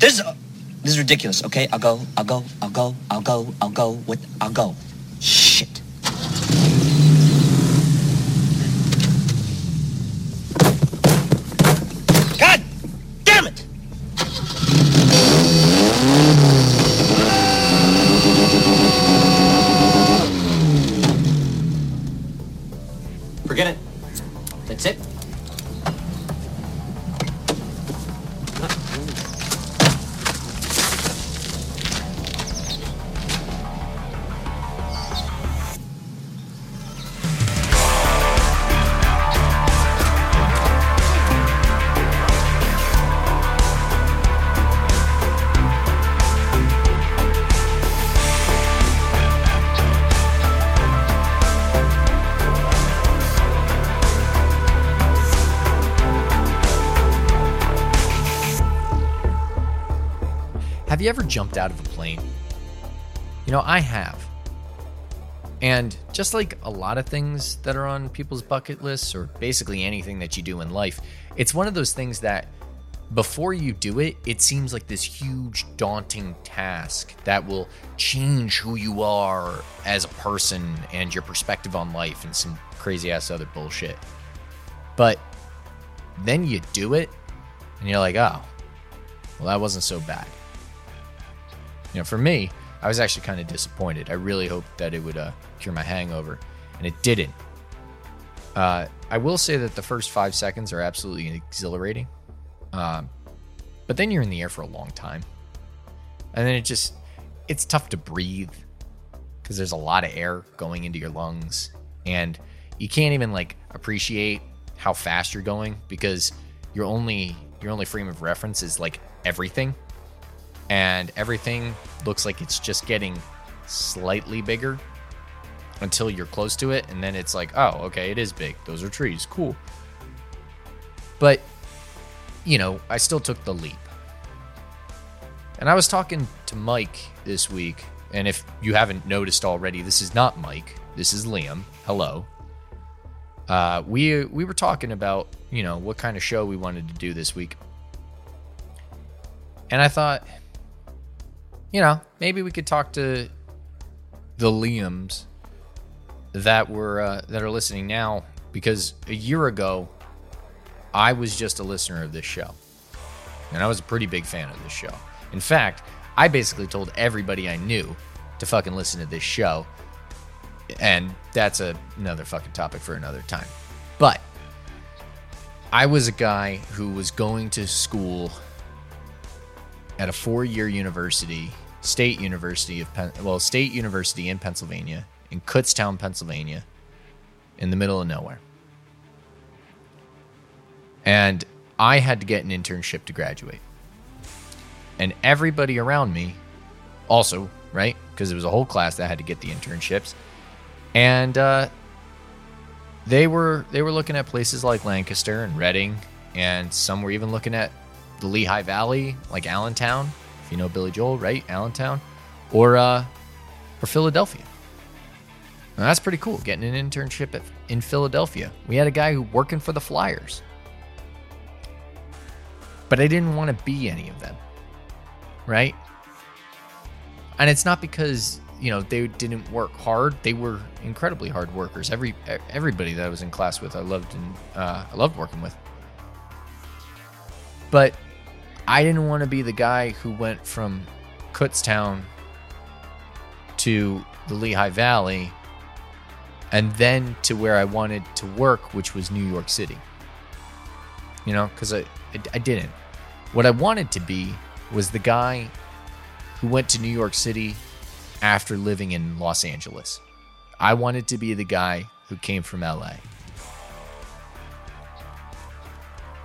This is, this is ridiculous, okay? I'll go, I'll go, I'll go, I'll go, I'll go, with, I'll go. Jumped out of a plane? You know, I have. And just like a lot of things that are on people's bucket lists, or basically anything that you do in life, it's one of those things that before you do it, it seems like this huge, daunting task that will change who you are as a person and your perspective on life and some crazy ass other bullshit. But then you do it, and you're like, oh, well, that wasn't so bad. You know, for me, I was actually kind of disappointed. I really hoped that it would uh, cure my hangover, and it didn't. Uh, I will say that the first five seconds are absolutely exhilarating, um, but then you're in the air for a long time, and then it just it's tough to breathe because there's a lot of air going into your lungs, and you can't even like appreciate how fast you're going because your only your only frame of reference is like everything and everything looks like it's just getting slightly bigger until you're close to it and then it's like oh okay it is big. Those are trees. Cool. But you know i still took the leap. And i was talking to mike this week and if you haven't noticed already this is not mike. This is liam. Hello. Uh, we we were talking about you know what kind of show we wanted to do this week. And i thought you know, maybe we could talk to the Liams that were uh, that are listening now because a year ago I was just a listener of this show. And I was a pretty big fan of this show. In fact, I basically told everybody I knew to fucking listen to this show. And that's a, another fucking topic for another time. But I was a guy who was going to school at a four-year university, State University of Pen- well, State University in Pennsylvania, in Kutztown, Pennsylvania, in the middle of nowhere. And I had to get an internship to graduate. And everybody around me also, right? Because it was a whole class that had to get the internships. And uh, they were they were looking at places like Lancaster and Reading, and some were even looking at the Lehigh Valley, like Allentown, if you know Billy Joel, right? Allentown, or uh, or Philadelphia. Now, that's pretty cool. Getting an internship at, in Philadelphia. We had a guy who working for the Flyers, but I didn't want to be any of them, right? And it's not because you know they didn't work hard; they were incredibly hard workers. Every everybody that I was in class with, I loved and uh, I loved working with. But I didn't want to be the guy who went from Kutztown to the Lehigh Valley and then to where I wanted to work, which was New York City. You know, because I, I, I didn't. What I wanted to be was the guy who went to New York City after living in Los Angeles. I wanted to be the guy who came from LA.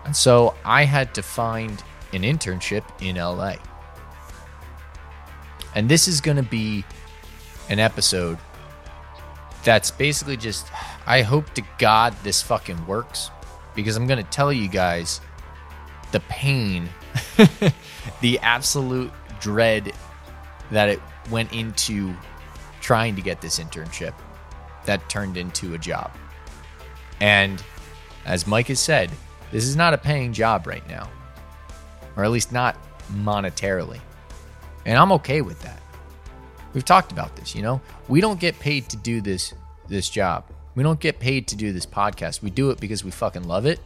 And so I had to find an internship in LA. And this is going to be an episode that's basically just I hope to God this fucking works because I'm going to tell you guys the pain, the absolute dread that it went into trying to get this internship that turned into a job. And as Mike has said, this is not a paying job right now, or at least not monetarily. And I'm okay with that. We've talked about this, you know? We don't get paid to do this this job. We don't get paid to do this podcast. We do it because we fucking love it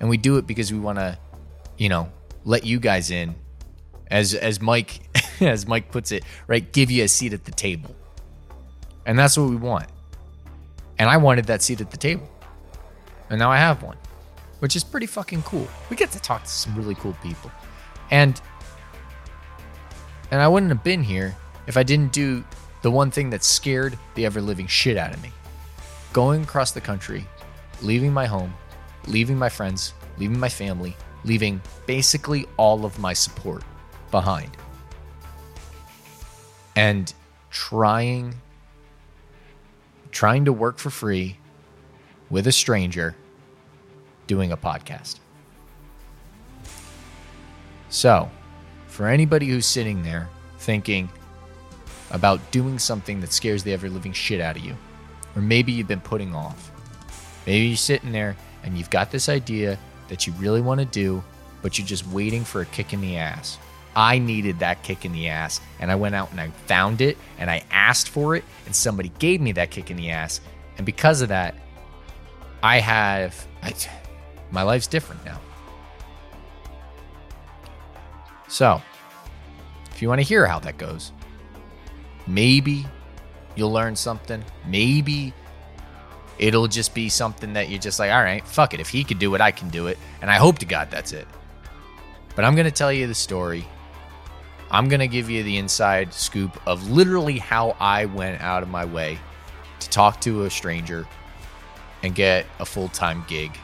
and we do it because we want to, you know, let you guys in as as Mike as Mike puts it, right? Give you a seat at the table. And that's what we want. And I wanted that seat at the table. And now I have one, which is pretty fucking cool. We get to talk to some really cool people. And and I wouldn't have been here if I didn't do the one thing that scared the ever living shit out of me. Going across the country, leaving my home, leaving my friends, leaving my family, leaving basically all of my support behind. And trying trying to work for free with a stranger doing a podcast. So, for anybody who's sitting there thinking about doing something that scares the ever living shit out of you, or maybe you've been putting off, maybe you're sitting there and you've got this idea that you really want to do, but you're just waiting for a kick in the ass. I needed that kick in the ass, and I went out and I found it and I asked for it, and somebody gave me that kick in the ass. And because of that, I have, I, my life's different now. So, if you want to hear how that goes, maybe you'll learn something. Maybe it'll just be something that you're just like, all right, fuck it. If he could do it, I can do it. And I hope to God that's it. But I'm going to tell you the story. I'm going to give you the inside scoop of literally how I went out of my way to talk to a stranger and get a full time gig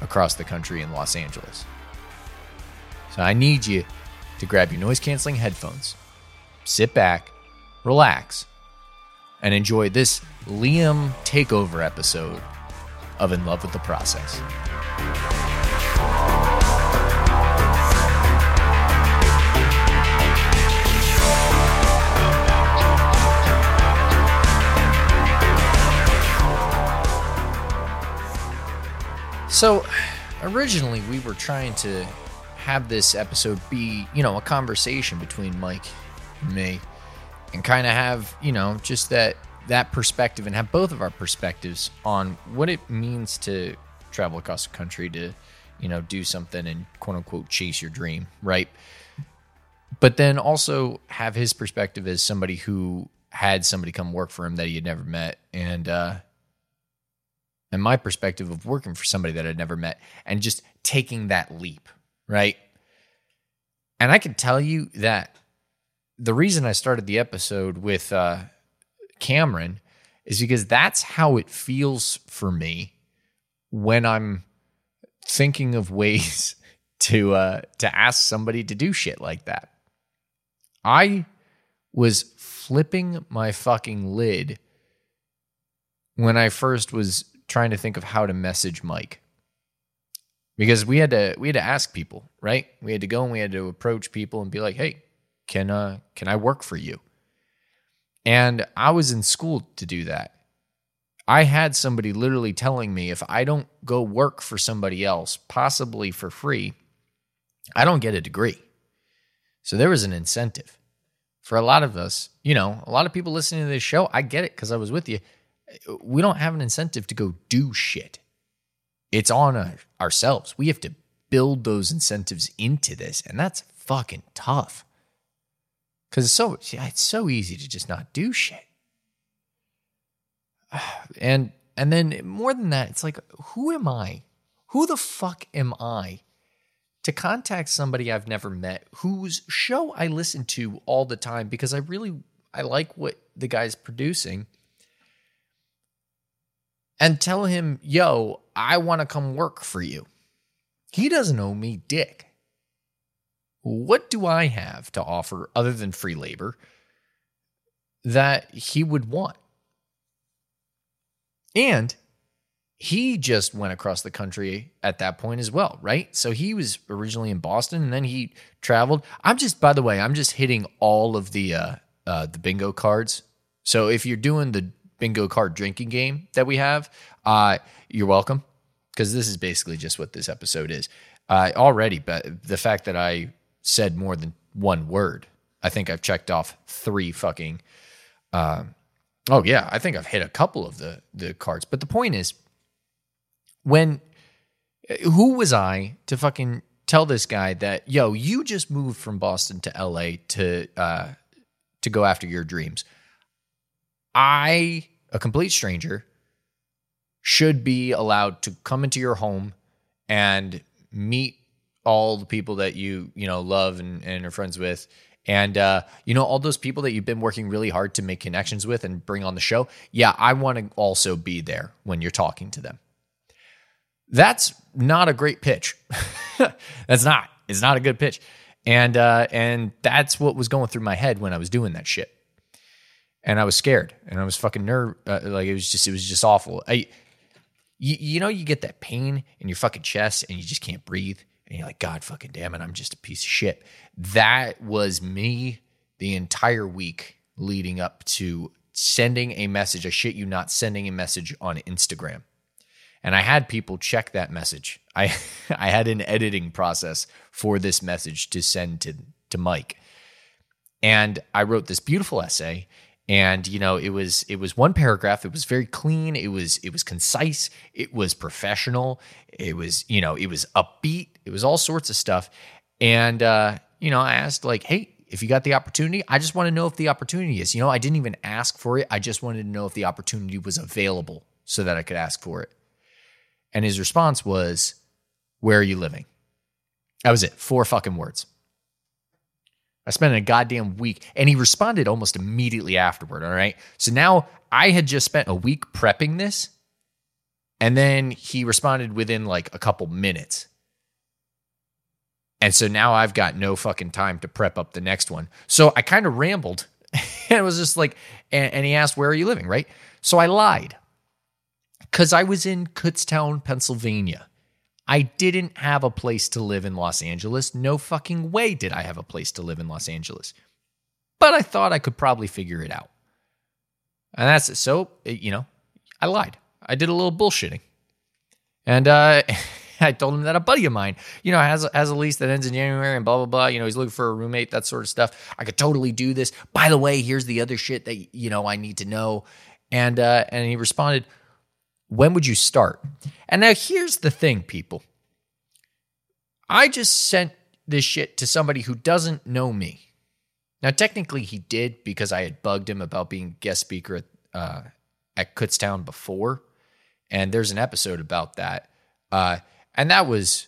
across the country in Los Angeles. So I need you to grab your noise canceling headphones, sit back, relax, and enjoy this Liam takeover episode of In Love with the Process. So, originally, we were trying to have this episode be, you know, a conversation between Mike and me and kind of have, you know, just that that perspective and have both of our perspectives on what it means to travel across the country to, you know, do something and quote unquote chase your dream, right? But then also have his perspective as somebody who had somebody come work for him that he had never met and uh and my perspective of working for somebody that I'd never met and just taking that leap, right? And I can tell you that the reason I started the episode with uh, Cameron is because that's how it feels for me when I'm thinking of ways to uh, to ask somebody to do shit like that. I was flipping my fucking lid when I first was trying to think of how to message Mike. Because we had to we had to ask people, right? We had to go and we had to approach people and be like, "Hey, can uh can I work for you?" And I was in school to do that. I had somebody literally telling me if I don't go work for somebody else, possibly for free, I don't get a degree. So there was an incentive. For a lot of us, you know, a lot of people listening to this show, I get it because I was with you we don't have an incentive to go do shit. It's on uh, ourselves. We have to build those incentives into this, and that's fucking tough. Because it's so it's so easy to just not do shit. And and then more than that, it's like, who am I? Who the fuck am I to contact somebody I've never met whose show I listen to all the time because I really I like what the guy's producing and tell him, yo, I want to come work for you. He doesn't owe me dick. What do I have to offer other than free labor that he would want? And he just went across the country at that point as well, right? So he was originally in Boston and then he traveled. I'm just, by the way, I'm just hitting all of the uh, uh, the bingo cards. So if you're doing the bingo card drinking game that we have, uh, you're welcome. Because this is basically just what this episode is. Uh, already, but the fact that I said more than one word. I think I've checked off three fucking. Uh, oh yeah, I think I've hit a couple of the the cards. But the point is, when who was I to fucking tell this guy that yo, you just moved from Boston to L.A. to uh, to go after your dreams? I, a complete stranger, should be allowed to come into your home and meet all the people that you you know love and, and are friends with. And uh, you know all those people that you've been working really hard to make connections with and bring on the show yeah i want to also be there when you're talking to them. That's not a great pitch. That's not. It's not a good pitch. And uh, and that's what was going through my head when i was doing that shit and i was scared and i was fucking nerve uh, like it was just it was just awful i you, you know you get that pain in your fucking chest and you just can't breathe and you're like, God fucking damn it, I'm just a piece of shit. That was me the entire week leading up to sending a message. I shit you not, sending a message on Instagram. And I had people check that message. I I had an editing process for this message to send to to Mike. And I wrote this beautiful essay and you know it was it was one paragraph. It was very clean. It was it was concise. It was professional. It was you know it was upbeat. It was all sorts of stuff. And uh you know i asked like hey if you got the opportunity i just want to know if the opportunity is. You know i didn't even ask for it. I just wanted to know if the opportunity was available so that i could ask for it. And his response was where are you living? That was it. Four fucking words I spent a goddamn week. And he responded almost immediately afterward. All right. So now I had just spent a week prepping this. And then he responded within like a couple minutes. And so now I've got no fucking time to prep up the next one. So I kind of rambled. and it was just like, and, and he asked, Where are you living? Right. So I lied because I was in Kutztown, Pennsylvania. I didn't have a place to live in Los Angeles. No fucking way did I have a place to live in Los Angeles. But I thought I could probably figure it out. And that's it. So, you know, I lied. I did a little bullshitting. And uh, I told him that a buddy of mine, you know, has, has a lease that ends in January and blah, blah, blah. You know, he's looking for a roommate, that sort of stuff. I could totally do this. By the way, here's the other shit that, you know, I need to know. And, uh, and he responded, when would you start? And now here's the thing, people. I just sent this shit to somebody who doesn't know me. Now, technically, he did because I had bugged him about being guest speaker at, uh, at Kutztown before. And there's an episode about that. Uh, and that was,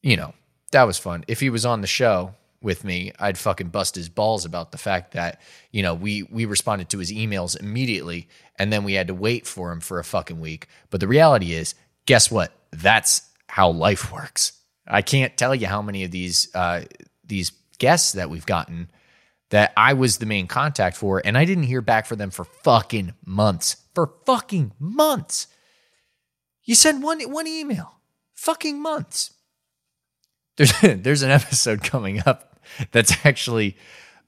you know, that was fun. If he was on the show, with me, I'd fucking bust his balls about the fact that, you know, we we responded to his emails immediately and then we had to wait for him for a fucking week. But the reality is, guess what? That's how life works. I can't tell you how many of these uh, these guests that we've gotten that I was the main contact for, and I didn't hear back from them for fucking months. For fucking months. You send one one email. Fucking months. There's there's an episode coming up that's actually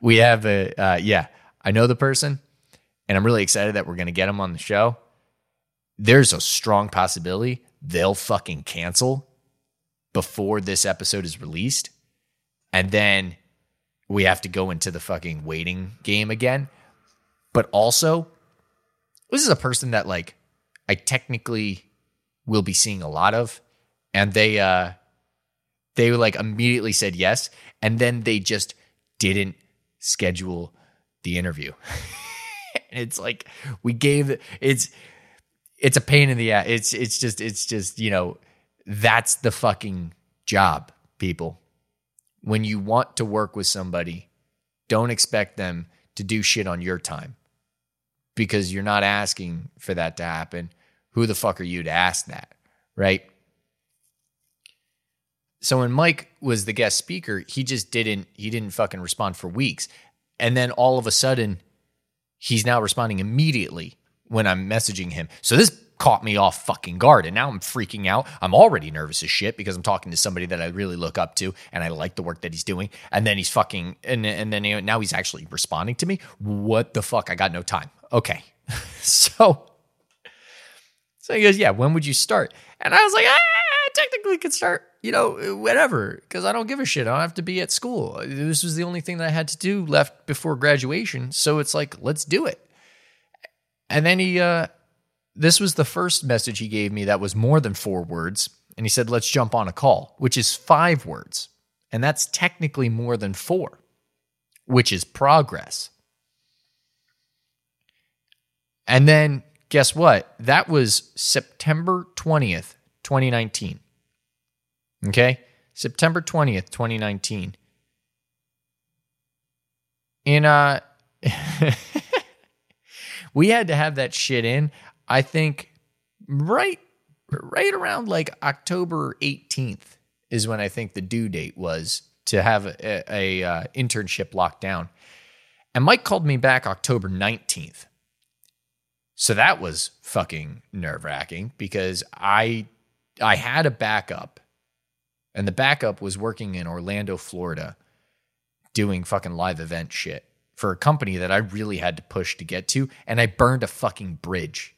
we have a uh, yeah. I know the person, and I'm really excited that we're to get them on the show. There's a strong possibility they'll fucking cancel before this episode is released, and then we have to go into the fucking waiting game again. But also, this is a person that like I technically will be seeing a lot of, and they uh they like immediately said yes and then they just didn't schedule the interview. It's like we gave it's it's a pain in the ass it's it's just it's just you know that's the fucking job people. When you want to work with somebody don't expect them to do shit on your time because you're not asking for that to happen. Who the fuck are you to ask that right so when Mike was the guest speaker, he just didn't he didn't fucking respond for weeks. And then all of a sudden, he's now responding immediately when I'm messaging him. So this caught me off fucking guard. And now I'm freaking out. I'm already nervous as shit because I'm talking to somebody that I really look up to and I like the work that he's doing. And then he's fucking and and then you know, now he's actually responding to me. What the fuck? I got no time. Okay. so so he goes, Yeah, when would you start? And I was like, ah, technically could start, you know, whatever, because I don't give a shit. I don't have to be at school. This was the only thing that I had to do left before graduation. So it's like, let's do it. And then he, uh, this was the first message he gave me that was more than four words. And he said, let's jump on a call, which is five words. And that's technically more than four, which is progress. And then guess what? That was September 20th, 2019. Okay? September 20th, 2019. In uh we had to have that shit in, I think right right around like October 18th is when I think the due date was to have a, a, a uh, internship locked down. And Mike called me back October 19th. So that was fucking nerve wracking because I I had a backup, and the backup was working in Orlando, Florida, doing fucking live event shit for a company that I really had to push to get to, and I burned a fucking bridge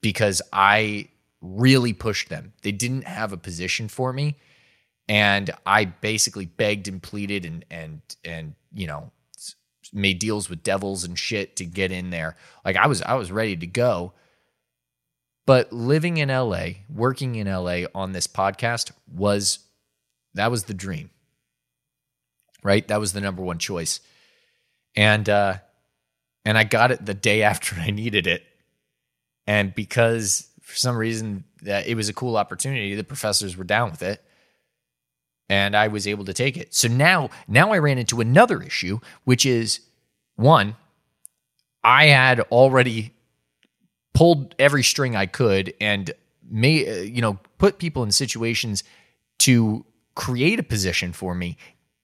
because I really pushed them. They didn't have a position for me, and I basically begged and pleaded and and and you know made deals with devils and shit to get in there. Like I was I was ready to go. But living in LA, working in LA on this podcast was that was the dream. Right? That was the number one choice. And uh and I got it the day after I needed it. And because for some reason that it was a cool opportunity, the professors were down with it and I was able to take it. So now, now I ran into another issue, which is one, I had already pulled every string I could and may you know put people in situations to create a position for me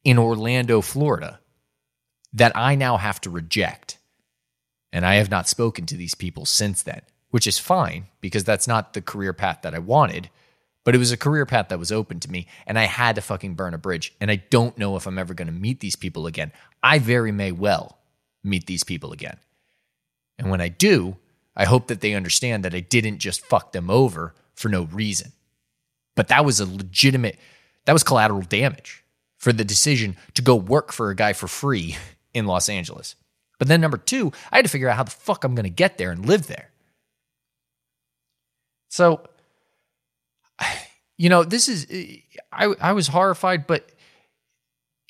in Orlando, Florida that I now have to reject. And I have not spoken to these people since then, which is fine because that's not the career path that I wanted but it was a career path that was open to me and I had to fucking burn a bridge. And I don't know if I'm ever going to meet these people again. I very may well meet these people again. And when I do, I hope that they understand that I didn't just fuck them over for no reason. But that was a legitimate, that was collateral damage for the decision to go work for a guy for free in Los Angeles. But then number two, I had to figure out how the fuck I'm going to get there and live there. So you know, this is I I was horrified, but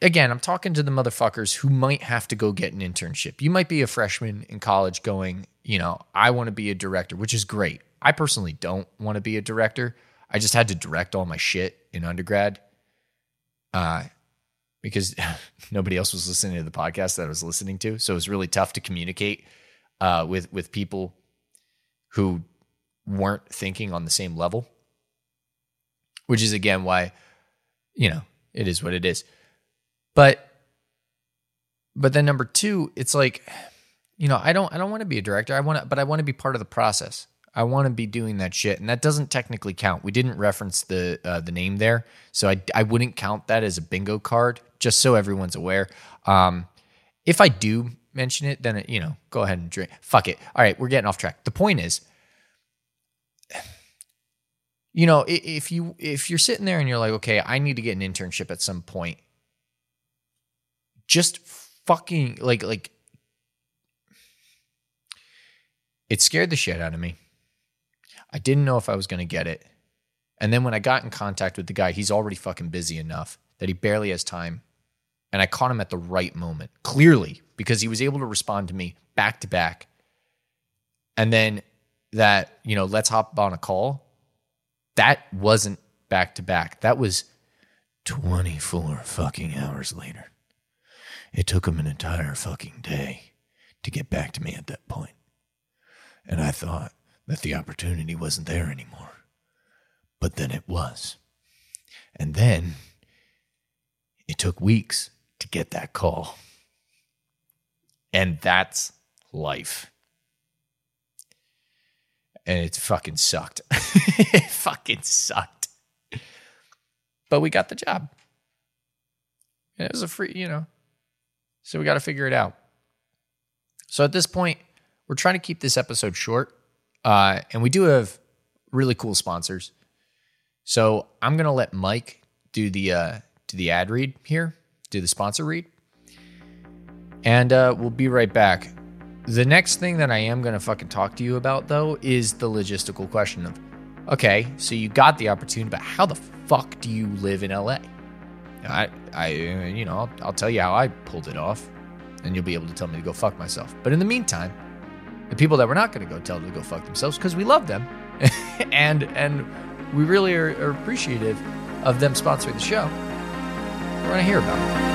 again, I'm talking to the motherfuckers who might have to go get an internship. You might be a freshman in college going, you know, I want to be a director, which is great. I personally don't want to be a director. I just had to direct all my shit in undergrad. Uh because nobody else was listening to the podcast that I was listening to. So it was really tough to communicate uh, with with people who weren't thinking on the same level which is again why, you know, it is what it is. But but then number two, it's like, you know, I don't I don't want to be a director. I want to, but I want to be part of the process. I want to be doing that shit, and that doesn't technically count. We didn't reference the uh, the name there, so I I wouldn't count that as a bingo card. Just so everyone's aware. Um, if I do mention it, then it, you know, go ahead and drink. Fuck it. All right, we're getting off track. The point is, you know, if you if you're sitting there and you're like, okay, I need to get an internship at some point, just fucking like like it scared the shit out of me. I didn't know if I was going to get it. And then when I got in contact with the guy, he's already fucking busy enough that he barely has time. And I caught him at the right moment, clearly, because he was able to respond to me back to back. And then that, you know, let's hop on a call that wasn't back to back. That was 24 fucking hours later. It took him an entire fucking day to get back to me at that point. And I thought that the opportunity wasn't there anymore. But then it was. And then it took weeks to get that call. And that's life and it fucking sucked. it fucking sucked. But we got the job. And it was a free, you know. So we got to figure it out. So at this point, we're trying to keep this episode short. Uh, and we do have really cool sponsors. So I'm gonna let Mike do the uh, do the ad read here, do the sponsor read, and uh, we'll be right back. The next thing that I am gonna fucking talk to you about though is the logistical question of, okay, so you got the opportunity, but how the fuck do you live in LA? I, I, you know, I'll, I'll tell you how I pulled it off, and you'll be able to tell me to go fuck myself. But in the meantime, the people that we're not going to go tell to go fuck themselves because we love them, and and we really are, are appreciative of them sponsoring the show. we're going to hear about it.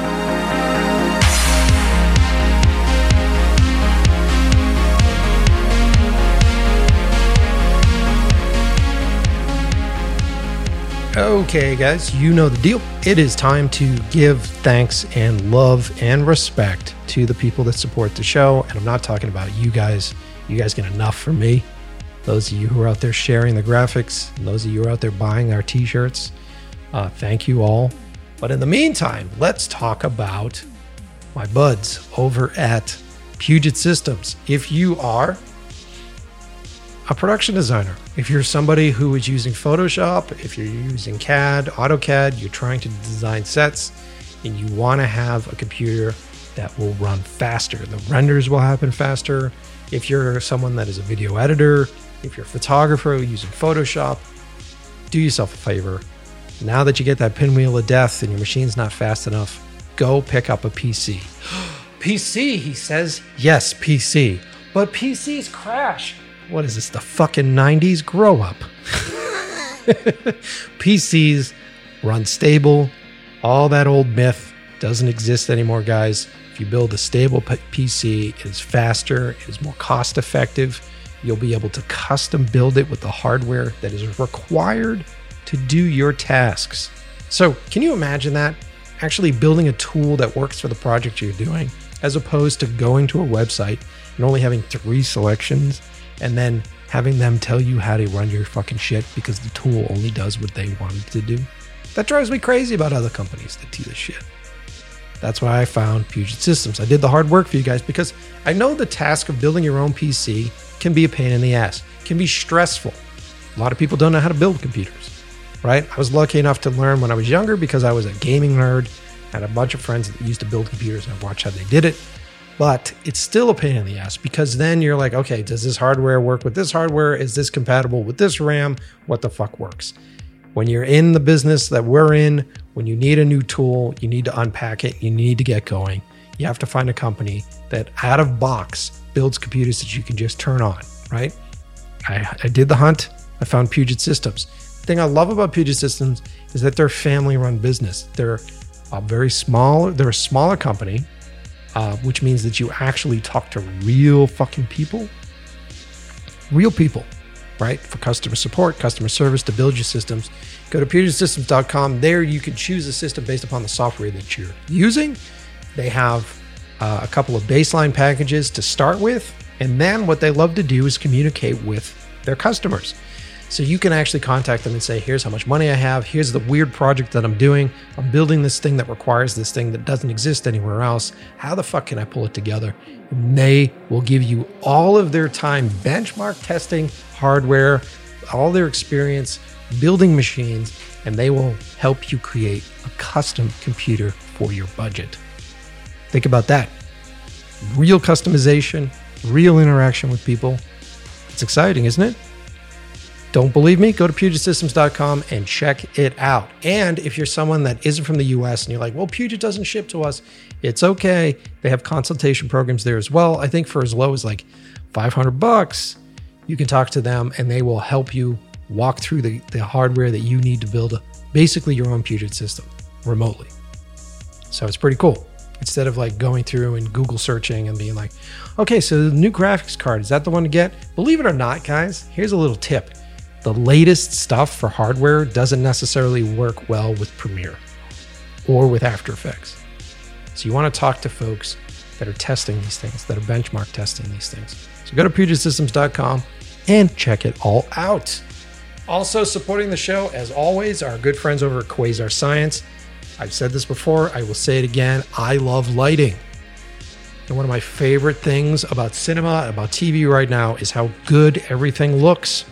Okay, guys, you know the deal. It is time to give thanks and love and respect to the people that support the show. And I'm not talking about you guys. You guys get enough from me. Those of you who are out there sharing the graphics, and those of you who are out there buying our t shirts, uh, thank you all. But in the meantime, let's talk about my buds over at Puget Systems. If you are a production designer. If you're somebody who is using Photoshop, if you're using CAD, AutoCAD, you're trying to design sets, and you want to have a computer that will run faster, the renders will happen faster. If you're someone that is a video editor, if you're a photographer using Photoshop, do yourself a favor. Now that you get that pinwheel of death and your machine's not fast enough, go pick up a PC. PC, he says. Yes, PC. But PCs crash what is this, the fucking 90s? Grow up. PCs run stable. All that old myth doesn't exist anymore, guys. If you build a stable PC, it is faster, it is more cost effective. You'll be able to custom build it with the hardware that is required to do your tasks. So, can you imagine that? Actually, building a tool that works for the project you're doing, as opposed to going to a website and only having three selections and then having them tell you how to run your fucking shit because the tool only does what they want it to do. That drives me crazy about other companies that do this shit. That's why I found Puget Systems. I did the hard work for you guys because I know the task of building your own PC can be a pain in the ass, can be stressful. A lot of people don't know how to build computers, right? I was lucky enough to learn when I was younger because I was a gaming nerd. Had a bunch of friends that used to build computers and I watched how they did it but it's still a pain in the ass because then you're like, okay, does this hardware work with this hardware? Is this compatible with this RAM? What the fuck works? When you're in the business that we're in, when you need a new tool, you need to unpack it, you need to get going. You have to find a company that out of box builds computers that you can just turn on, right? I, I did the hunt. I found Puget Systems. The thing I love about Puget Systems is that they're family run business. They're a very small, they're a smaller company uh, which means that you actually talk to real fucking people, real people, right? For customer support, customer service, to build your systems. Go to PugetSystems.com. There you can choose a system based upon the software that you're using. They have uh, a couple of baseline packages to start with. And then what they love to do is communicate with their customers. So you can actually contact them and say, here's how much money I have. Here's the weird project that I'm doing. I'm building this thing that requires this thing that doesn't exist anywhere else. How the fuck can I pull it together? And they will give you all of their time benchmark testing hardware, all their experience building machines, and they will help you create a custom computer for your budget. Think about that. Real customization, real interaction with people. It's exciting, isn't it? Don't believe me? Go to PugetSystems.com and check it out. And if you're someone that isn't from the US and you're like, well, Puget doesn't ship to us, it's okay. They have consultation programs there as well. I think for as low as like 500 bucks, you can talk to them and they will help you walk through the, the hardware that you need to build a, basically your own Puget system remotely. So it's pretty cool. Instead of like going through and Google searching and being like, okay, so the new graphics card, is that the one to get? Believe it or not, guys, here's a little tip the latest stuff for hardware doesn't necessarily work well with Premiere or with After Effects. So you want to talk to folks that are testing these things, that are benchmark testing these things. So go to PugetSystems.com and check it all out. Also supporting the show, as always, our good friends over at Quasar Science. I've said this before, I will say it again. I love lighting. And one of my favorite things about cinema, about TV right now, is how good everything looks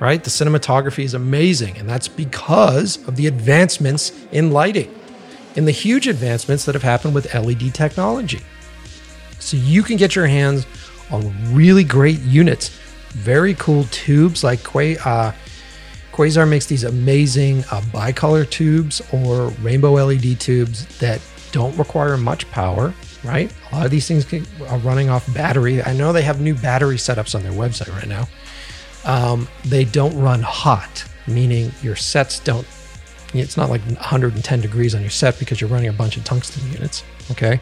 right? The cinematography is amazing, and that's because of the advancements in lighting and the huge advancements that have happened with LED technology. So you can get your hands on really great units, very cool tubes like uh, Quasar makes these amazing uh, bicolor tubes or rainbow LED tubes that don't require much power, right? A lot of these things can, are running off battery. I know they have new battery setups on their website right now. Um, they don't run hot, meaning your sets don't, it's not like 110 degrees on your set because you're running a bunch of tungsten units, okay?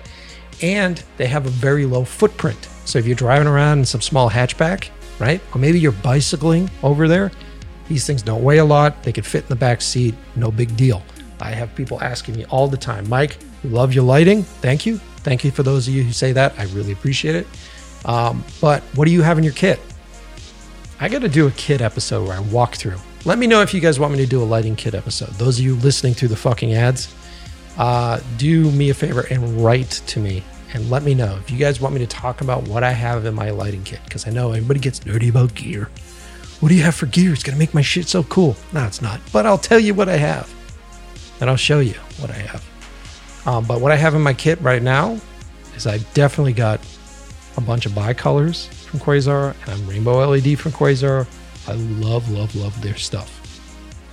And they have a very low footprint. So if you're driving around in some small hatchback, right? Or maybe you're bicycling over there, these things don't weigh a lot. They can fit in the back seat, no big deal. I have people asking me all the time, Mike, we love your lighting. Thank you. Thank you for those of you who say that. I really appreciate it. Um, but what do you have in your kit? I got to do a kit episode where I walk through. Let me know if you guys want me to do a lighting kit episode. Those of you listening through the fucking ads, uh, do me a favor and write to me and let me know if you guys want me to talk about what I have in my lighting kit because I know everybody gets nerdy about gear. What do you have for gear? It's gonna make my shit so cool. No, it's not. But I'll tell you what I have, and I'll show you what I have. Um, but what I have in my kit right now is I definitely got a bunch of bicolors from Quasar and rainbow LED from Quasar. I love, love, love their stuff.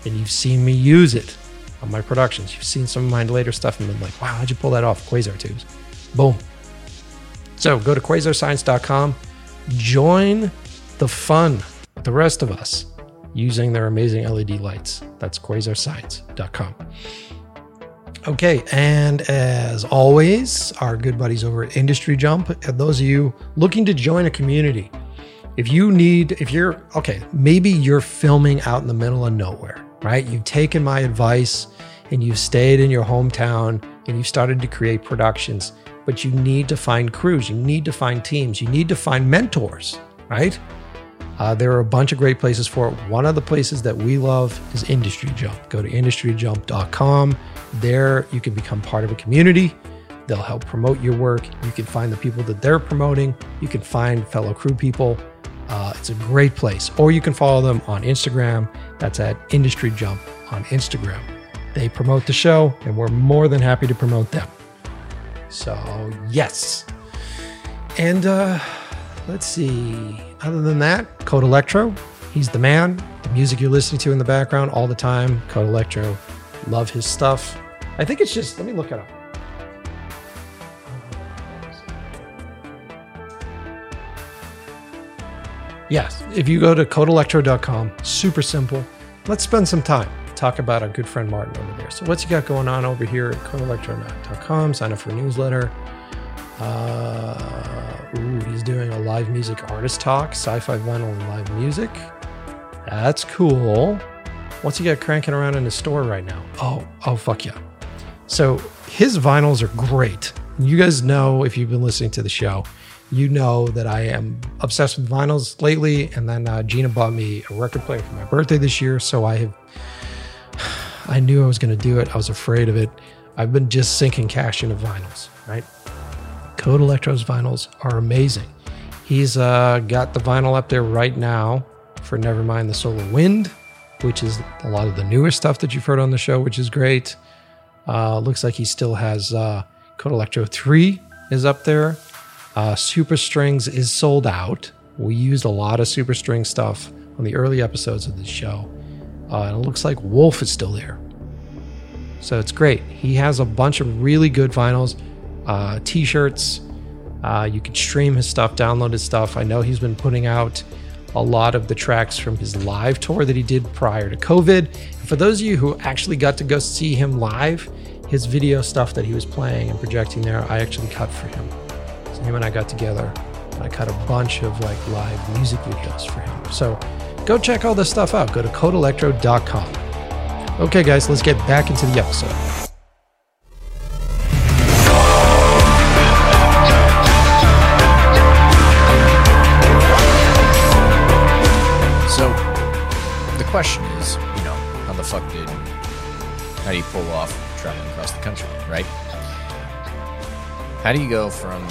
And you've seen me use it on my productions. You've seen some of my later stuff and been like, wow, how'd you pull that off? Quasar tubes. Boom. So go to quasarscience.com, join the fun the rest of us using their amazing LED lights. That's quasarscience.com. Okay, and as always, our good buddies over at Industry Jump, and those of you looking to join a community, if you need, if you're, okay, maybe you're filming out in the middle of nowhere, right? You've taken my advice and you've stayed in your hometown and you've started to create productions, but you need to find crews, you need to find teams, you need to find mentors, right? Uh, there are a bunch of great places for it. One of the places that we love is Industry Jump. Go to industryjump.com. There, you can become part of a community. They'll help promote your work. You can find the people that they're promoting. You can find fellow crew people. Uh, it's a great place. Or you can follow them on Instagram. That's at Industry Jump on Instagram. They promote the show, and we're more than happy to promote them. So, yes. And uh, let's see. Other than that, Code Elektro, he's the man. The music you're listening to in the background all the time, Code Elektro. Love his stuff. I think it's just, let me look it up. Yes, if you go to codeelektro.com, super simple. Let's spend some time talk about our good friend Martin over there. So, what's he got going on over here at codeelektro.com? Sign up for a newsletter. Uh, ooh, he's doing a live music artist talk, sci-fi vinyl and live music. That's cool. What's he got cranking around in his store right now? Oh, oh, fuck yeah. So his vinyls are great. You guys know if you've been listening to the show, you know that I am obsessed with vinyls lately. And then uh, Gina bought me a record player for my birthday this year, so I have. I knew I was going to do it. I was afraid of it. I've been just sinking cash into vinyls, right? Code Elektro's vinyls are amazing. He's uh, got the vinyl up there right now for Nevermind the Solar Wind, which is a lot of the newer stuff that you've heard on the show, which is great. Uh, looks like he still has uh, Code Elektro 3 is up there. Uh, Super Strings is sold out. We used a lot of Super String stuff on the early episodes of the show. Uh, and it looks like Wolf is still there. So it's great. He has a bunch of really good vinyls, uh, t shirts. Uh, you can stream his stuff, download his stuff. I know he's been putting out a lot of the tracks from his live tour that he did prior to COVID. And for those of you who actually got to go see him live, his video stuff that he was playing and projecting there, I actually cut for him. So him and I got together and I cut a bunch of like live music videos for him. So go check all this stuff out. Go to codeelektro.com. Okay, guys, let's get back into the episode. So, the question is, you know, how the fuck did, how do you pull off traveling across the country, right? How do you go from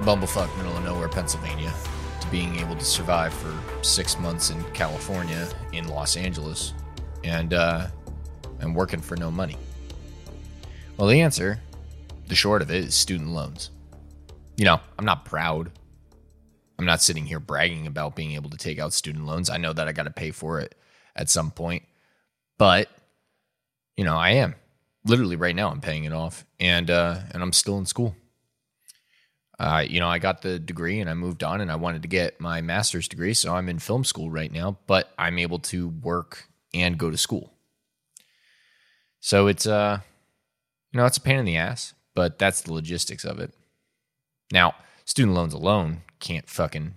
bumblefuck middle of nowhere, Pennsylvania, being able to survive for six months in California, in Los Angeles, and uh, and working for no money? Well, the answer, the short of it, is student loans. You know, I'm not proud. I'm not sitting here bragging about being able to take out student loans. I know that I got to pay for it at some point, but you know, I am literally right now. I'm paying it off, and uh, and I'm still in school. Uh, you know, I got the degree and I moved on, and I wanted to get my master's degree, so I'm in film school right now. But I'm able to work and go to school. So it's uh, you know, it's a pain in the ass, but that's the logistics of it. Now, student loans alone can't fucking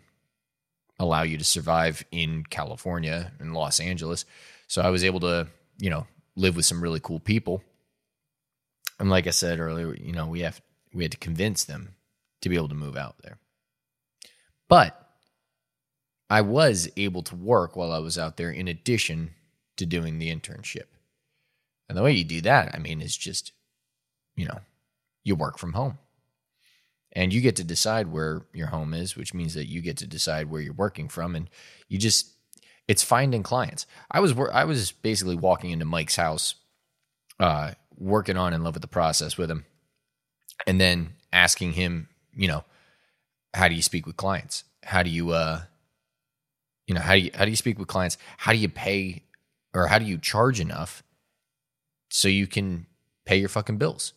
allow you to survive in California and Los Angeles. So I was able to, you know, live with some really cool people. And like I said earlier, you know, we have we had to convince them to be able to move out there. But I was able to work while I was out there in addition to doing the internship. And the way you do that, I mean, is just, you know, you work from home and you get to decide where your home is which means that you get to decide where you're working from and you just it's finding clients i was i was basically walking into mike's house uh working on in love with the process with him and then asking him you know how do you speak with clients? How do you uh you know how do you how do you speak with clients? How do you pay or how do you charge enough so you can pay your fucking bills?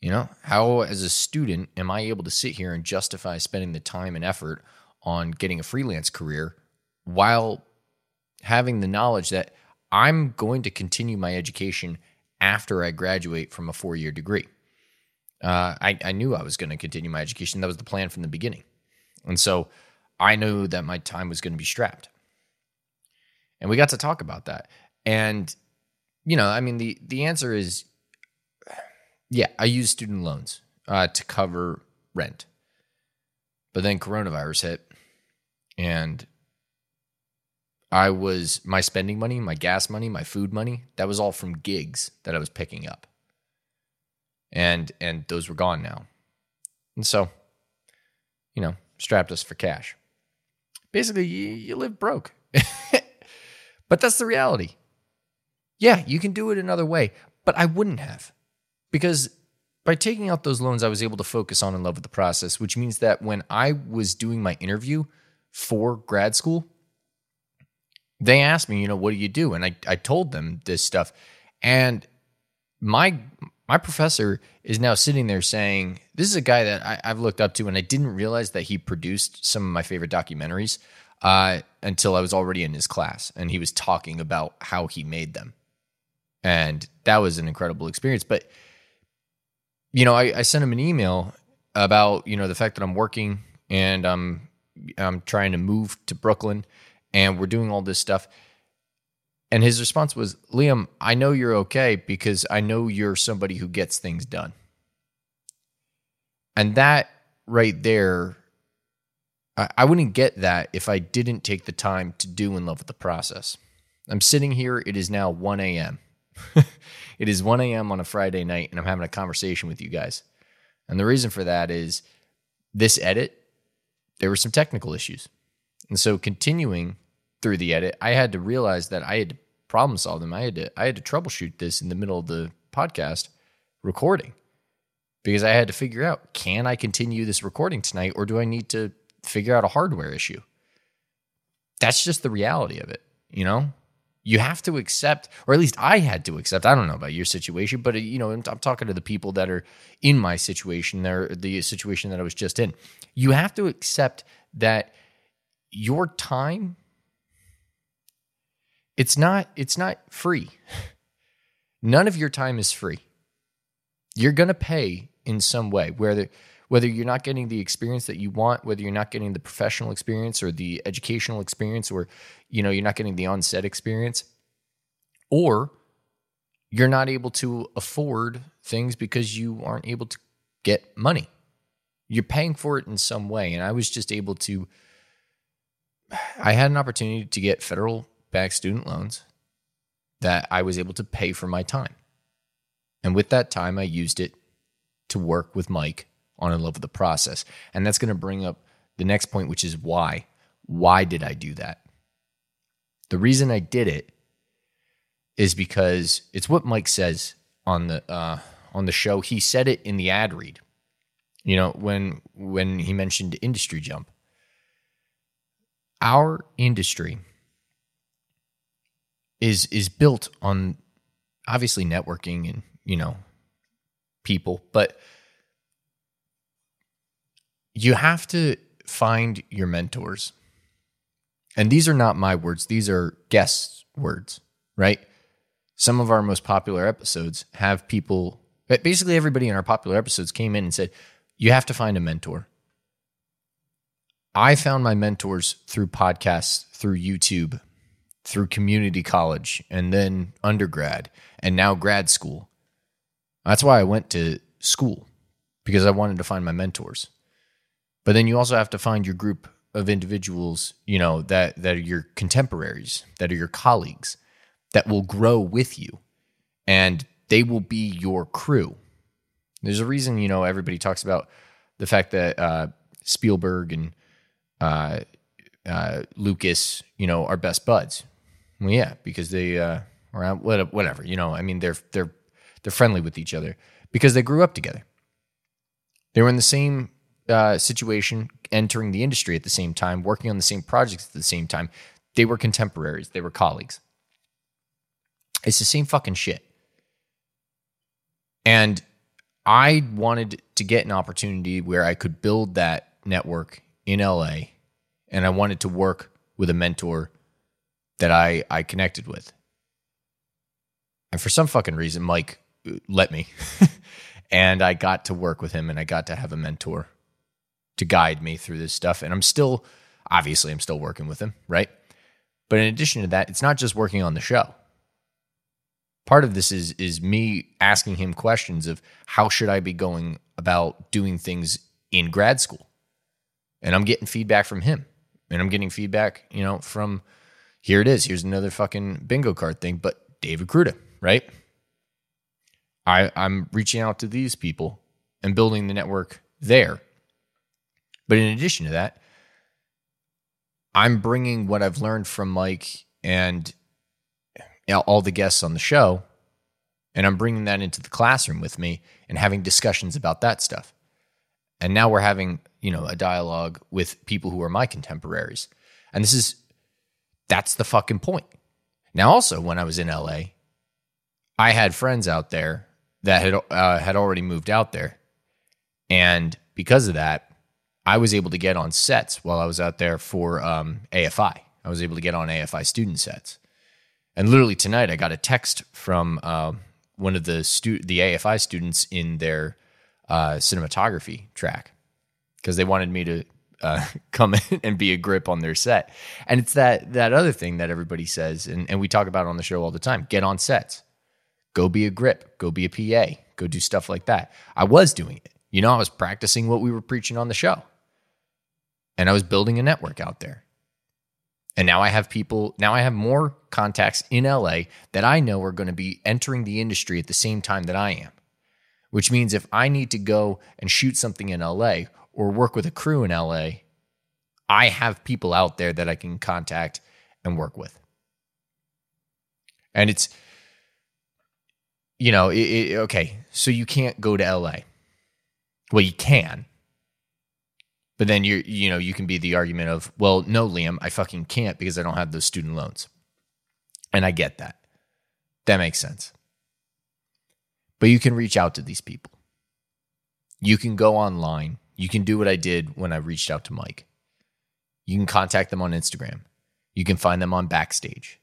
You know, how as a student am I able to sit here and justify spending the time and effort on getting a freelance career while having the knowledge that I'm going to continue my education after I graduate from a four year degree? Uh, I, I knew I was going to continue my education. That was the plan from the beginning. And so I knew that my time was going to be strapped. And we got to talk about that. And, you know, I mean, the, the answer is yeah, I use student loans uh, to cover rent. But then coronavirus hit and I was my spending money, my gas money, my food money, that was all from gigs that I was picking up. And and those were gone now. And so, you know, strapped us for cash. Basically, you, you live broke. but that's the reality. Yeah, you can do it another way, but I wouldn't have because by taking out those loans, I was able to focus on and love with the process, which means that when I was doing my interview for grad school, they asked me, you know, what do you do? And I, I told them this stuff. And my my professor is now sitting there saying, This is a guy that I, have looked up to, and I didn't realize that he produced some of my favorite documentaries uh, until I was already in his class. And he was talking about how he made them. And that was an incredible experience. But you know, I, I sent him an email about you know the fact that I'm working and I'm I'm trying to move to Brooklyn and we're doing all this stuff. And his response was, Liam, I know you're okay because I know you're somebody who gets things done. And that right there, I, I wouldn't get that if I didn't take the time to do in love with the process. I'm sitting here, it is now 1 a.m. it is 1 a.m. on a Friday night, and I'm having a conversation with you guys. And the reason for that is this edit, there were some technical issues. And so continuing through the edit, I had to realize that I had to problem solve them. I had to I had to troubleshoot this in the middle of the podcast recording because I had to figure out can I continue this recording tonight or do I need to figure out a hardware issue? That's just the reality of it, you know? you have to accept, or at least I had to accept. I don't know about your situation, but uh, you know, I'm, I'm talking to the people that are in my situation, they're the situation that I was just in. You have to accept that your time it's not it's not free. None of your time is free. You're going to pay in some way, whether whether you're not getting the experience that you want, whether you're not getting the professional experience or the educational experience, or you know you're not getting the on-set experience, or you're not able to afford things because you aren't able to get money. You're paying for it in some way, and I was just able to. I had an opportunity to get federal backed student loans that I was able to pay for my time. And with that time, I used it to work with Mike on in love with the process. And that's going to bring up the next point, which is why. Why did I do that? The reason I did it is because it's what Mike says on the uh, on the show. He said it in the ad read. You know, when when he mentioned industry jump. Our industry is is built on obviously networking and, you know, people, but you have to find your mentors. And these are not my words, these are guests' words, right? Some of our most popular episodes have people, basically, everybody in our popular episodes came in and said, You have to find a mentor. I found my mentors through podcasts, through YouTube, through community college, and then undergrad, and now grad school. That's why I went to school because I wanted to find my mentors. But then you also have to find your group of individuals, you know, that that are your contemporaries, that are your colleagues, that will grow with you, and they will be your crew. There's a reason, you know, everybody talks about the fact that uh, Spielberg and uh, uh, Lucas, you know, are best buds. Well, yeah, because they uh, or whatever, you know. I mean, they're they're they're friendly with each other because they grew up together. They were in the same uh, situation, entering the industry at the same time, working on the same projects at the same time. They were contemporaries, they were colleagues. It's the same fucking shit. And I wanted to get an opportunity where I could build that network in LA and I wanted to work with a mentor that I I connected with. And for some fucking reason Mike uh, let me. and I got to work with him and I got to have a mentor to guide me through this stuff. And I'm still, obviously, I'm still working with him, right? But in addition to that, it's not just working on the show. Part of this is is me asking him questions of how should I be going about doing things in grad school, and I'm getting feedback from him, and I'm getting feedback, you know, from here it is. Here's another fucking bingo card thing, but David Kruta, right? I, I'm reaching out to these people and building the network there. But in addition to that, I'm bringing what I've learned from Mike and all the guests on the show, and I'm bringing that into the classroom with me and having discussions about that stuff. And now we're having, you know, a dialogue with people who are my contemporaries. And this is, that's the fucking point. Now, also, when I was in LA, I had friends out there that had uh, had already moved out there, and because of that, I was able to get on sets while I was out there for um, AFI. I was able to get on AFI student sets, and literally tonight I got a text from uh, one of the stu- the AFI students in their uh, cinematography track because they wanted me to uh, come in and be a grip on their set. And it's that that other thing that everybody says, and, and we talk about on the show all the time: get on sets, go be a grip, go be a PA, go do stuff like that. I was doing it. You know, I was practicing what we were preaching on the show and I was building a network out there. And now I have people, now I have more contacts in LA that I know are going to be entering the industry at the same time that I am. Which means if I need to go and shoot something in LA or work with a crew in LA, I have people out there that I can contact and work with. And it's, you know, it, it, okay, so you can't go to LA. Well, you can, but then you you know, you can be the argument of, well, no, Liam, I fucking can't because I don't have those student loans. And I get that. That makes sense. But you can reach out to these people. You can go online. You can do what I did when I reached out to Mike. You can contact them on Instagram. You can find them on Backstage.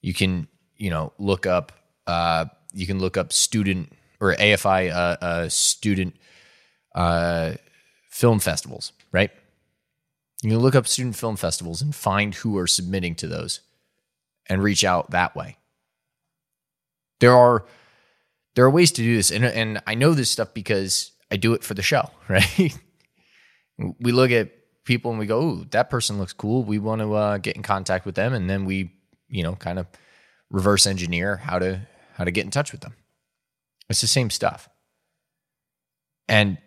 You can, you know, look up. Uh, you can look up student or AFI uh, uh, student uh, film festivals, right? You can look up student film festivals and find who are submitting to those and reach out that way. There are there are ways to do this and and I know this stuff because I do it for the show, right? we look at people and we go, "Ooh, that person looks cool. We want to uh, get in contact with them." And then we, you know, kind of reverse engineer how to how to get in touch with them. It's the same stuff. And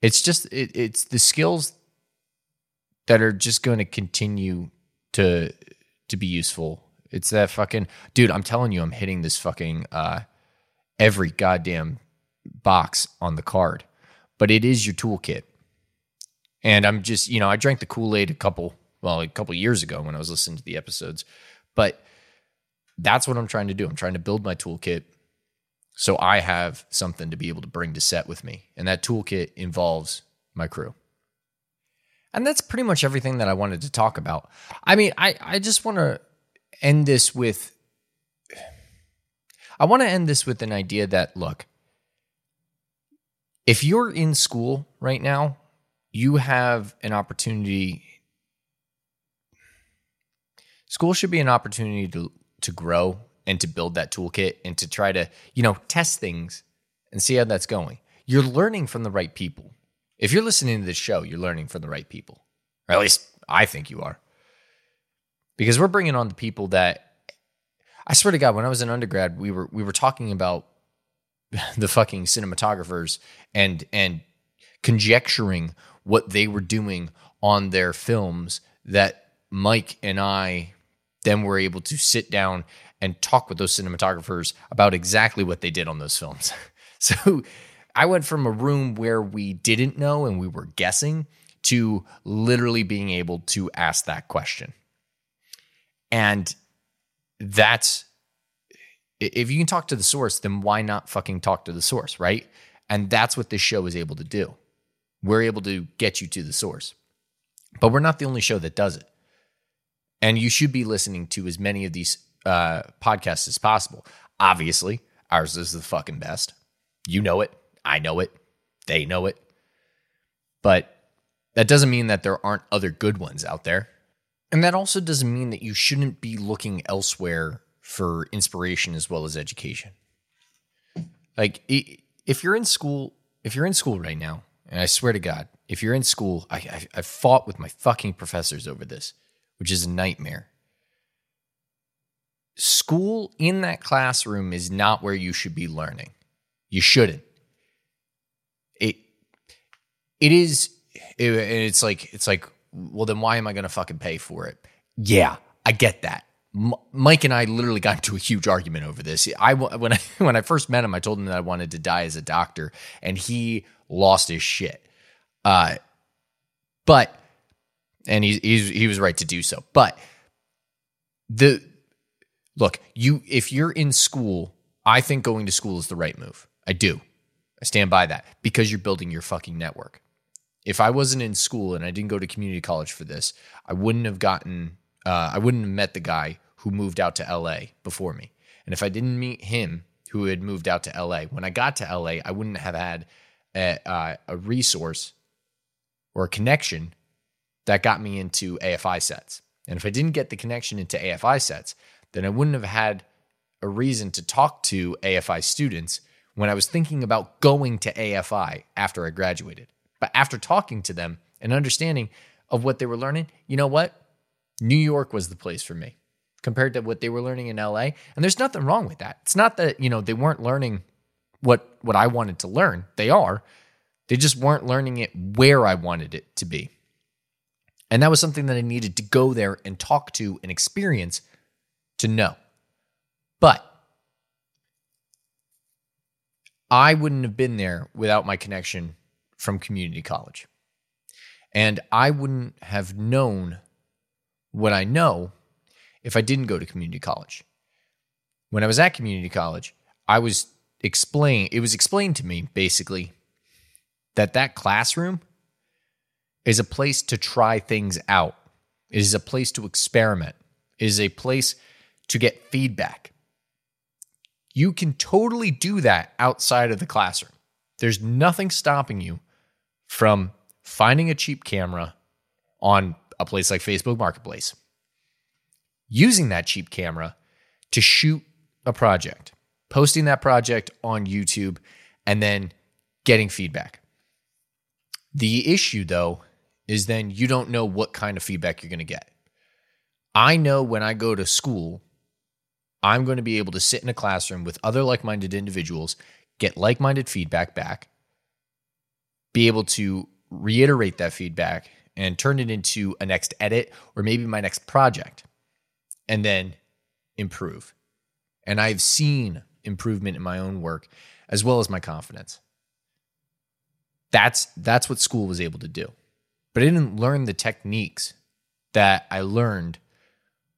It's just it, it's the skills that are just going to continue to to be useful. It's that fucking dude. I'm telling you, I'm hitting this fucking uh, every goddamn box on the card, but it is your toolkit. And I'm just, you know, I drank the Kool Aid a couple, well, a couple years ago when I was listening to the episodes, but that's what I'm trying to do. I'm trying to build my toolkit so I have something to be able to bring to set with me. And that toolkit involves my crew. And that's pretty much everything that I wanted to talk about. I mean, I, I just want to end this with I want to end this with an idea that look, if you're in school right now, you have an opportunity. School should be an opportunity to to grow and to build that toolkit and to try to, you know, test things and see how that's going. You're learning from the right people. If you're listening to this show, you're learning from the right people. Or at least I think you are. Because we're bringing on the people that I swear to God, when I was an undergrad, we were we were talking about the fucking cinematographers and and conjecturing what they were doing on their films that Mike and I then were able to sit down and talk with those cinematographers about exactly what they did on those films. so I went from a room where we didn't know and we were guessing to literally being able to ask that question. And that's if you can talk to the source, then why not fucking talk to the source, right? And that's what this show is able to do. We're able to get you to the source. But we're not the only show that does it. And you should be listening to as many of these uh, podcasts as possible. Obviously, ours is the fucking best. You know it. I know it. They know it. But that doesn't mean that there aren't other good ones out there. And that also doesn't mean that you shouldn't be looking elsewhere for inspiration as well as education. Like if you're in school, if you're in school right now, and I swear to God, if you're in school, I, I, I fought with my fucking professors over this, which is a nightmare. School in that classroom is not where you should be learning. You shouldn't. It it is it, it's like it's like well then why am I going to fucking pay for it? Yeah, I get that. Mike and I literally got into a huge argument over this. I when I when I first met him, I told him that I wanted to die as a doctor, and he lost his shit. Uh, but and he he's, he was right to do so. But the look, you if you're in school, I think going to school is the right move. I do. I stand by that because you're building your fucking network. If I wasn't in school and I didn't go to community college for this, I wouldn't have gotten uh, I wouldn't have met the guy who moved out to LA before me. And if I didn't meet him who had moved out to LA, when I got to LA, I wouldn't have had a, uh, a resource or a connection that got me into AFI sets. And if I didn't get the connection into AFI sets, then I wouldn't have had a reason to talk to AFI students when I was thinking about going to AFI after I graduated. But after talking to them and understanding of what they were learning, you know what? New York was the place for me compared to what they were learning in LA. And there's nothing wrong with that. It's not that, you know, they weren't learning what what I wanted to learn. They are. They just weren't learning it where I wanted it to be. And that was something that I needed to go there and talk to and experience to know. But I wouldn't have been there without my connection from community college. And I wouldn't have known what I know if I didn't go to community college. When I was at community college, I was explained it was explained to me basically that that classroom is a place to try things out. It is a place to experiment. It is a place to get feedback. You can totally do that outside of the classroom. There's nothing stopping you from finding a cheap camera on a place like Facebook Marketplace, using that cheap camera to shoot a project, posting that project on YouTube, and then getting feedback. The issue, though, is then you don't know what kind of feedback you're going to get. I know when I go to school, I'm going to be able to sit in a classroom with other like minded individuals, get like minded feedback back, be able to reiterate that feedback and turn it into a next edit or maybe my next project and then improve. And I've seen improvement in my own work as well as my confidence. That's that's what school was able to do. But I didn't learn the techniques that I learned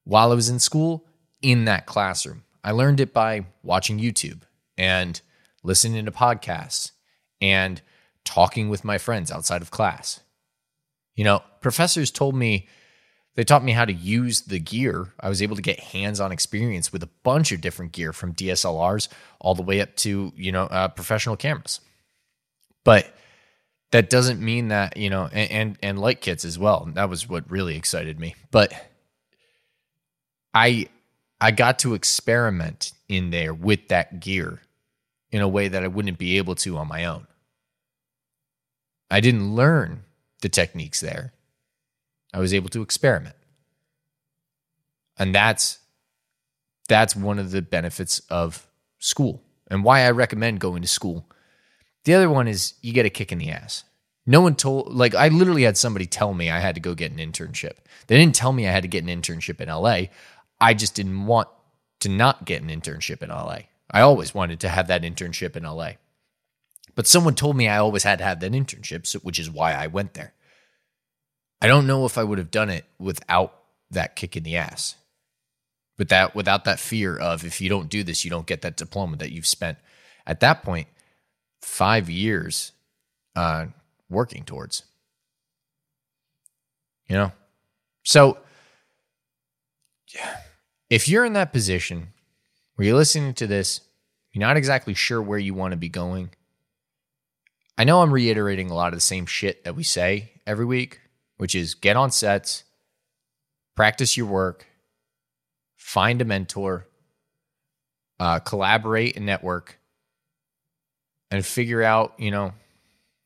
while I was in school in that classroom. I learned it by watching YouTube and listening to podcasts and talking with my friends outside of class. You know, professors told me they taught me how to use the gear. I was able to get hands-on experience with a bunch of different gear from DSLRs all the way up to, you know, uh, professional cameras. But that doesn't mean that, you know, and, and and light kits as well. That was what really excited me. But I I got to experiment in there with that gear in a way that I wouldn't be able to on my own. I didn't learn the techniques there. I was able to experiment. And that's that's one of the benefits of school and why I recommend going to school. The other one is you get a kick in the ass. No one told like I literally had somebody tell me I had to go get an internship. They didn't tell me I had to get an internship in LA. I just didn't want to not get an internship in LA. I always wanted to have that internship in LA. But someone told me I always had to have that internship, which is why I went there. I don't know if I would have done it without that kick in the ass. But that without that fear of if you don't do this, you don't get that diploma that you've spent at that point five years uh, working towards. You know? So yeah. If you're in that position where you're listening to this, you're not exactly sure where you want to be going. I know I'm reiterating a lot of the same shit that we say every week, which is get on sets, practice your work, find a mentor, uh, collaborate and network, and figure out, you know,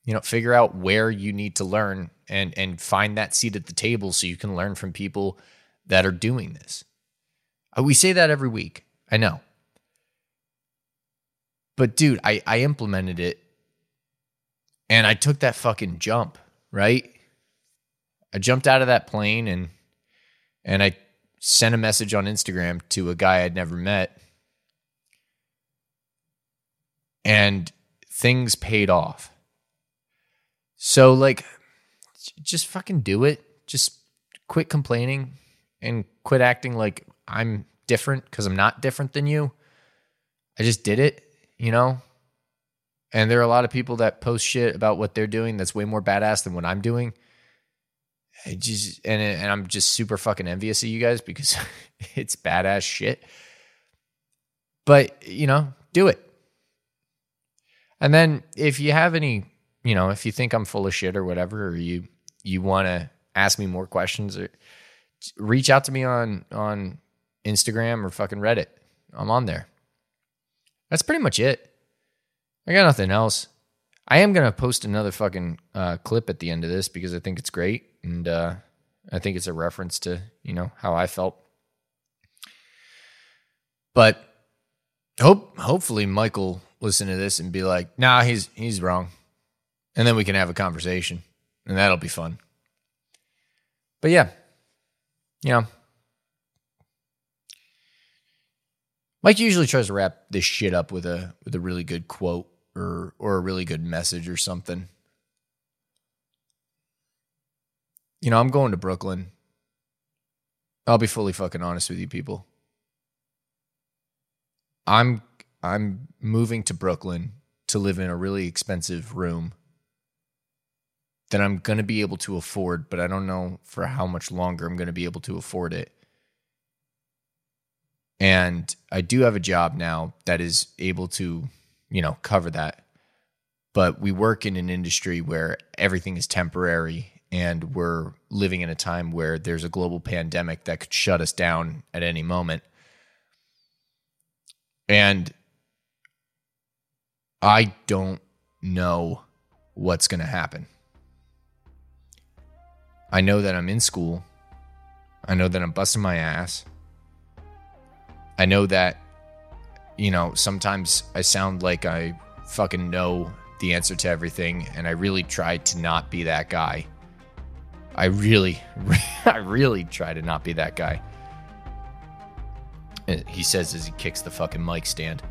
you know, figure out where you need to learn and and find that seat at the table so you can learn from people that are doing this. Uh, we say that every week. I know. But dude, I, I implemented it and I took that fucking jump, right? I jumped out of that plane and and I sent a message on Instagram to a guy I'd never met. And things paid off. So like just fucking do it. Just quit complaining and quit acting like I'm different because I'm not different than you. I just did it, you know? And there are a lot of people that post shit about what they're doing that's way more badass than what I'm doing. Just and and I'm just super fucking envious of you guys because it's badass shit. But, you know, do it. And then if you have any, you know, if you think I'm full of shit or whatever or you you want to ask me more questions or reach out to me on on Instagram or fucking Reddit. I'm on there. That's pretty much it. I got nothing else. I am gonna post another fucking uh, clip at the end of this because I think it's great and uh, I think it's a reference to you know how I felt. But hope hopefully Michael listen to this and be like, nah, he's he's wrong, and then we can have a conversation, and that'll be fun. But yeah, you know, Mike usually tries to wrap this shit up with a with a really good quote or or a really good message or something. You know, I'm going to Brooklyn. I'll be fully fucking honest with you people. I'm I'm moving to Brooklyn to live in a really expensive room that I'm going to be able to afford, but I don't know for how much longer I'm going to be able to afford it. And I do have a job now that is able to, you know, cover that. But we work in an industry where everything is temporary and we're living in a time where there's a global pandemic that could shut us down at any moment. And I don't know what's going to happen. I know that I'm in school. I know that I'm busting my ass. I know that, you know, sometimes I sound like I fucking know the answer to everything, and I really try to not be that guy. I really, I really try to not be that guy. He says as he kicks the fucking mic stand.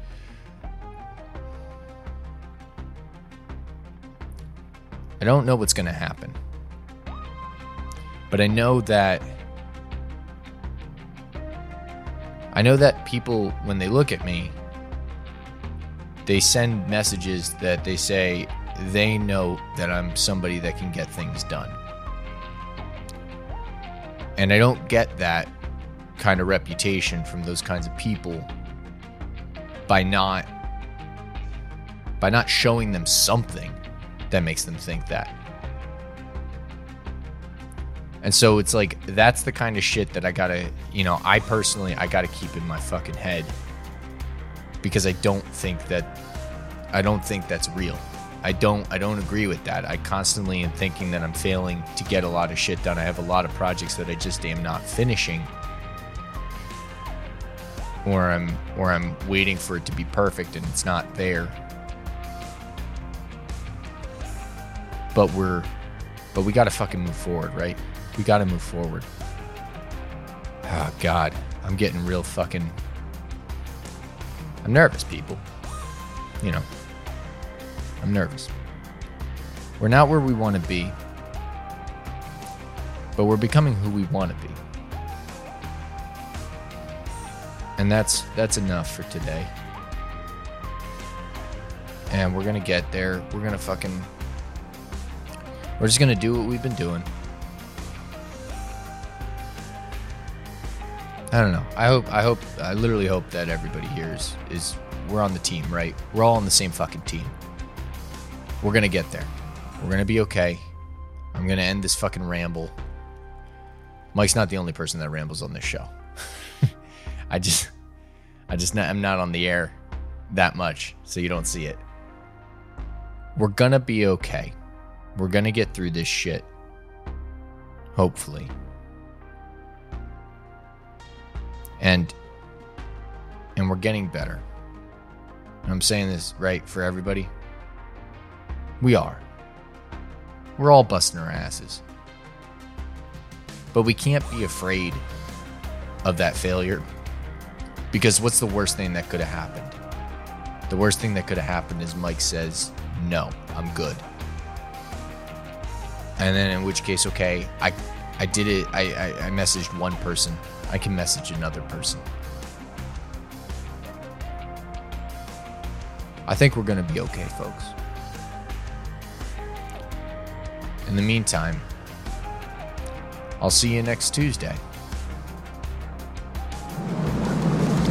I don't know what's going to happen. But I know that I know that people when they look at me they send messages that they say they know that I'm somebody that can get things done. And I don't get that kind of reputation from those kinds of people by not by not showing them something that makes them think that. And so it's like that's the kind of shit that I gotta, you know, I personally I gotta keep in my fucking head because I don't think that I don't think that's real. I don't I don't agree with that. I constantly am thinking that I'm failing to get a lot of shit done. I have a lot of projects that I just am not finishing. Or I'm or I'm waiting for it to be perfect and it's not there. But we're but we got to fucking move forward, right? We got to move forward. Oh god, I'm getting real fucking I'm nervous, people. You know, I'm nervous. We're not where we want to be, but we're becoming who we want to be. And that's that's enough for today. And we're going to get there. We're going to fucking We're just going to do what we've been doing. I don't know. I hope. I hope. I literally hope that everybody here is, is we're on the team, right? We're all on the same fucking team. We're gonna get there. We're gonna be okay. I'm gonna end this fucking ramble. Mike's not the only person that rambles on this show. I just, I just, not, I'm not on the air that much, so you don't see it. We're gonna be okay. We're gonna get through this shit. Hopefully. and and we're getting better. I'm saying this right for everybody. We are. We're all busting our asses. But we can't be afraid of that failure because what's the worst thing that could have happened? The worst thing that could have happened is Mike says, "No, I'm good." And then in which case, okay, I I did it. I, I, I messaged one person. I can message another person. I think we're to be okay, folks. In the meantime, I'll see you next Tuesday.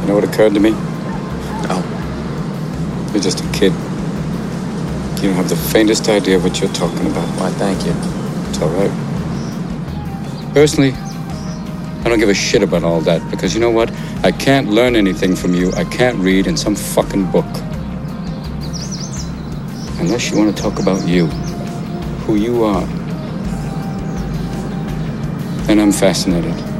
You know what occurred to me? Oh, You're just a kid. You don't have the faintest idea what you're talking about. why, thank you. It's all right. Personally, I don't give a shit about all that because you know what? I can't learn anything from you. I can't read in some fucking book. Unless you want to talk about you, who you are. And I'm fascinated.